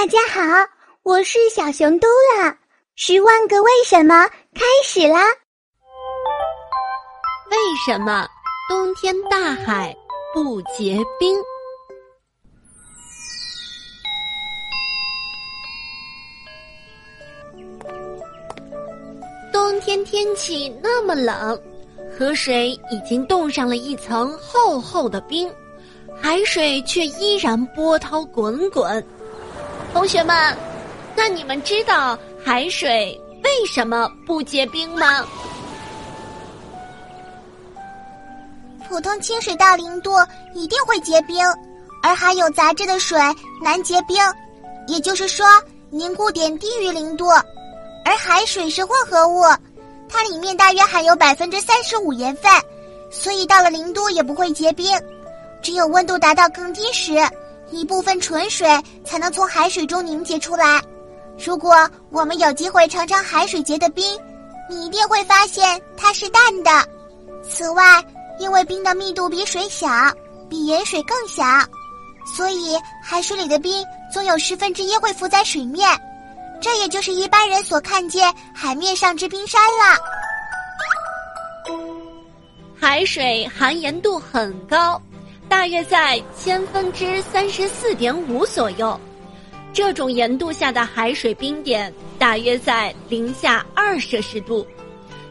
大家好，我是小熊嘟啦。十万个为什么开始啦？为什么冬天大海不结冰？冬天天气那么冷，河水已经冻上了一层厚厚的冰，海水却依然波涛滚滚。同学们，那你们知道海水为什么不结冰吗？普通清水到零度一定会结冰，而含有杂质的水难结冰，也就是说凝固点低于零度。而海水是混合物，它里面大约含有百分之三十五盐分，所以到了零度也不会结冰。只有温度达到更低时。一部分纯水才能从海水中凝结出来。如果我们有机会尝尝海水结的冰，你一定会发现它是淡的。此外，因为冰的密度比水小，比盐水更小，所以海水里的冰总有十分之一会浮在水面。这也就是一般人所看见海面上之冰山了。海水含盐度很高。大约在千分之三十四点五左右，这种盐度下的海水冰点大约在零下二摄氏度。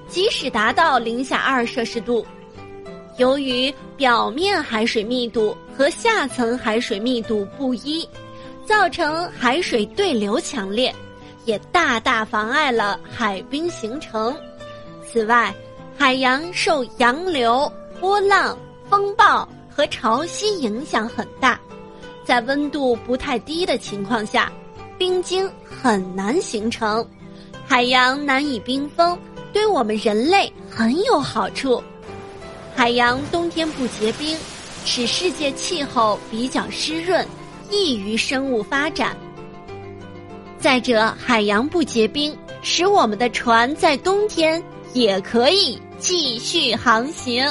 即使达到零下二摄氏度，由于表面海水密度和下层海水密度不一，造成海水对流强烈，也大大妨碍了海冰形成。此外，海洋受洋流、波浪、风暴。和潮汐影响很大，在温度不太低的情况下，冰晶很难形成，海洋难以冰封，对我们人类很有好处。海洋冬天不结冰，使世界气候比较湿润，易于生物发展。再者，海洋不结冰，使我们的船在冬天也可以继续航行。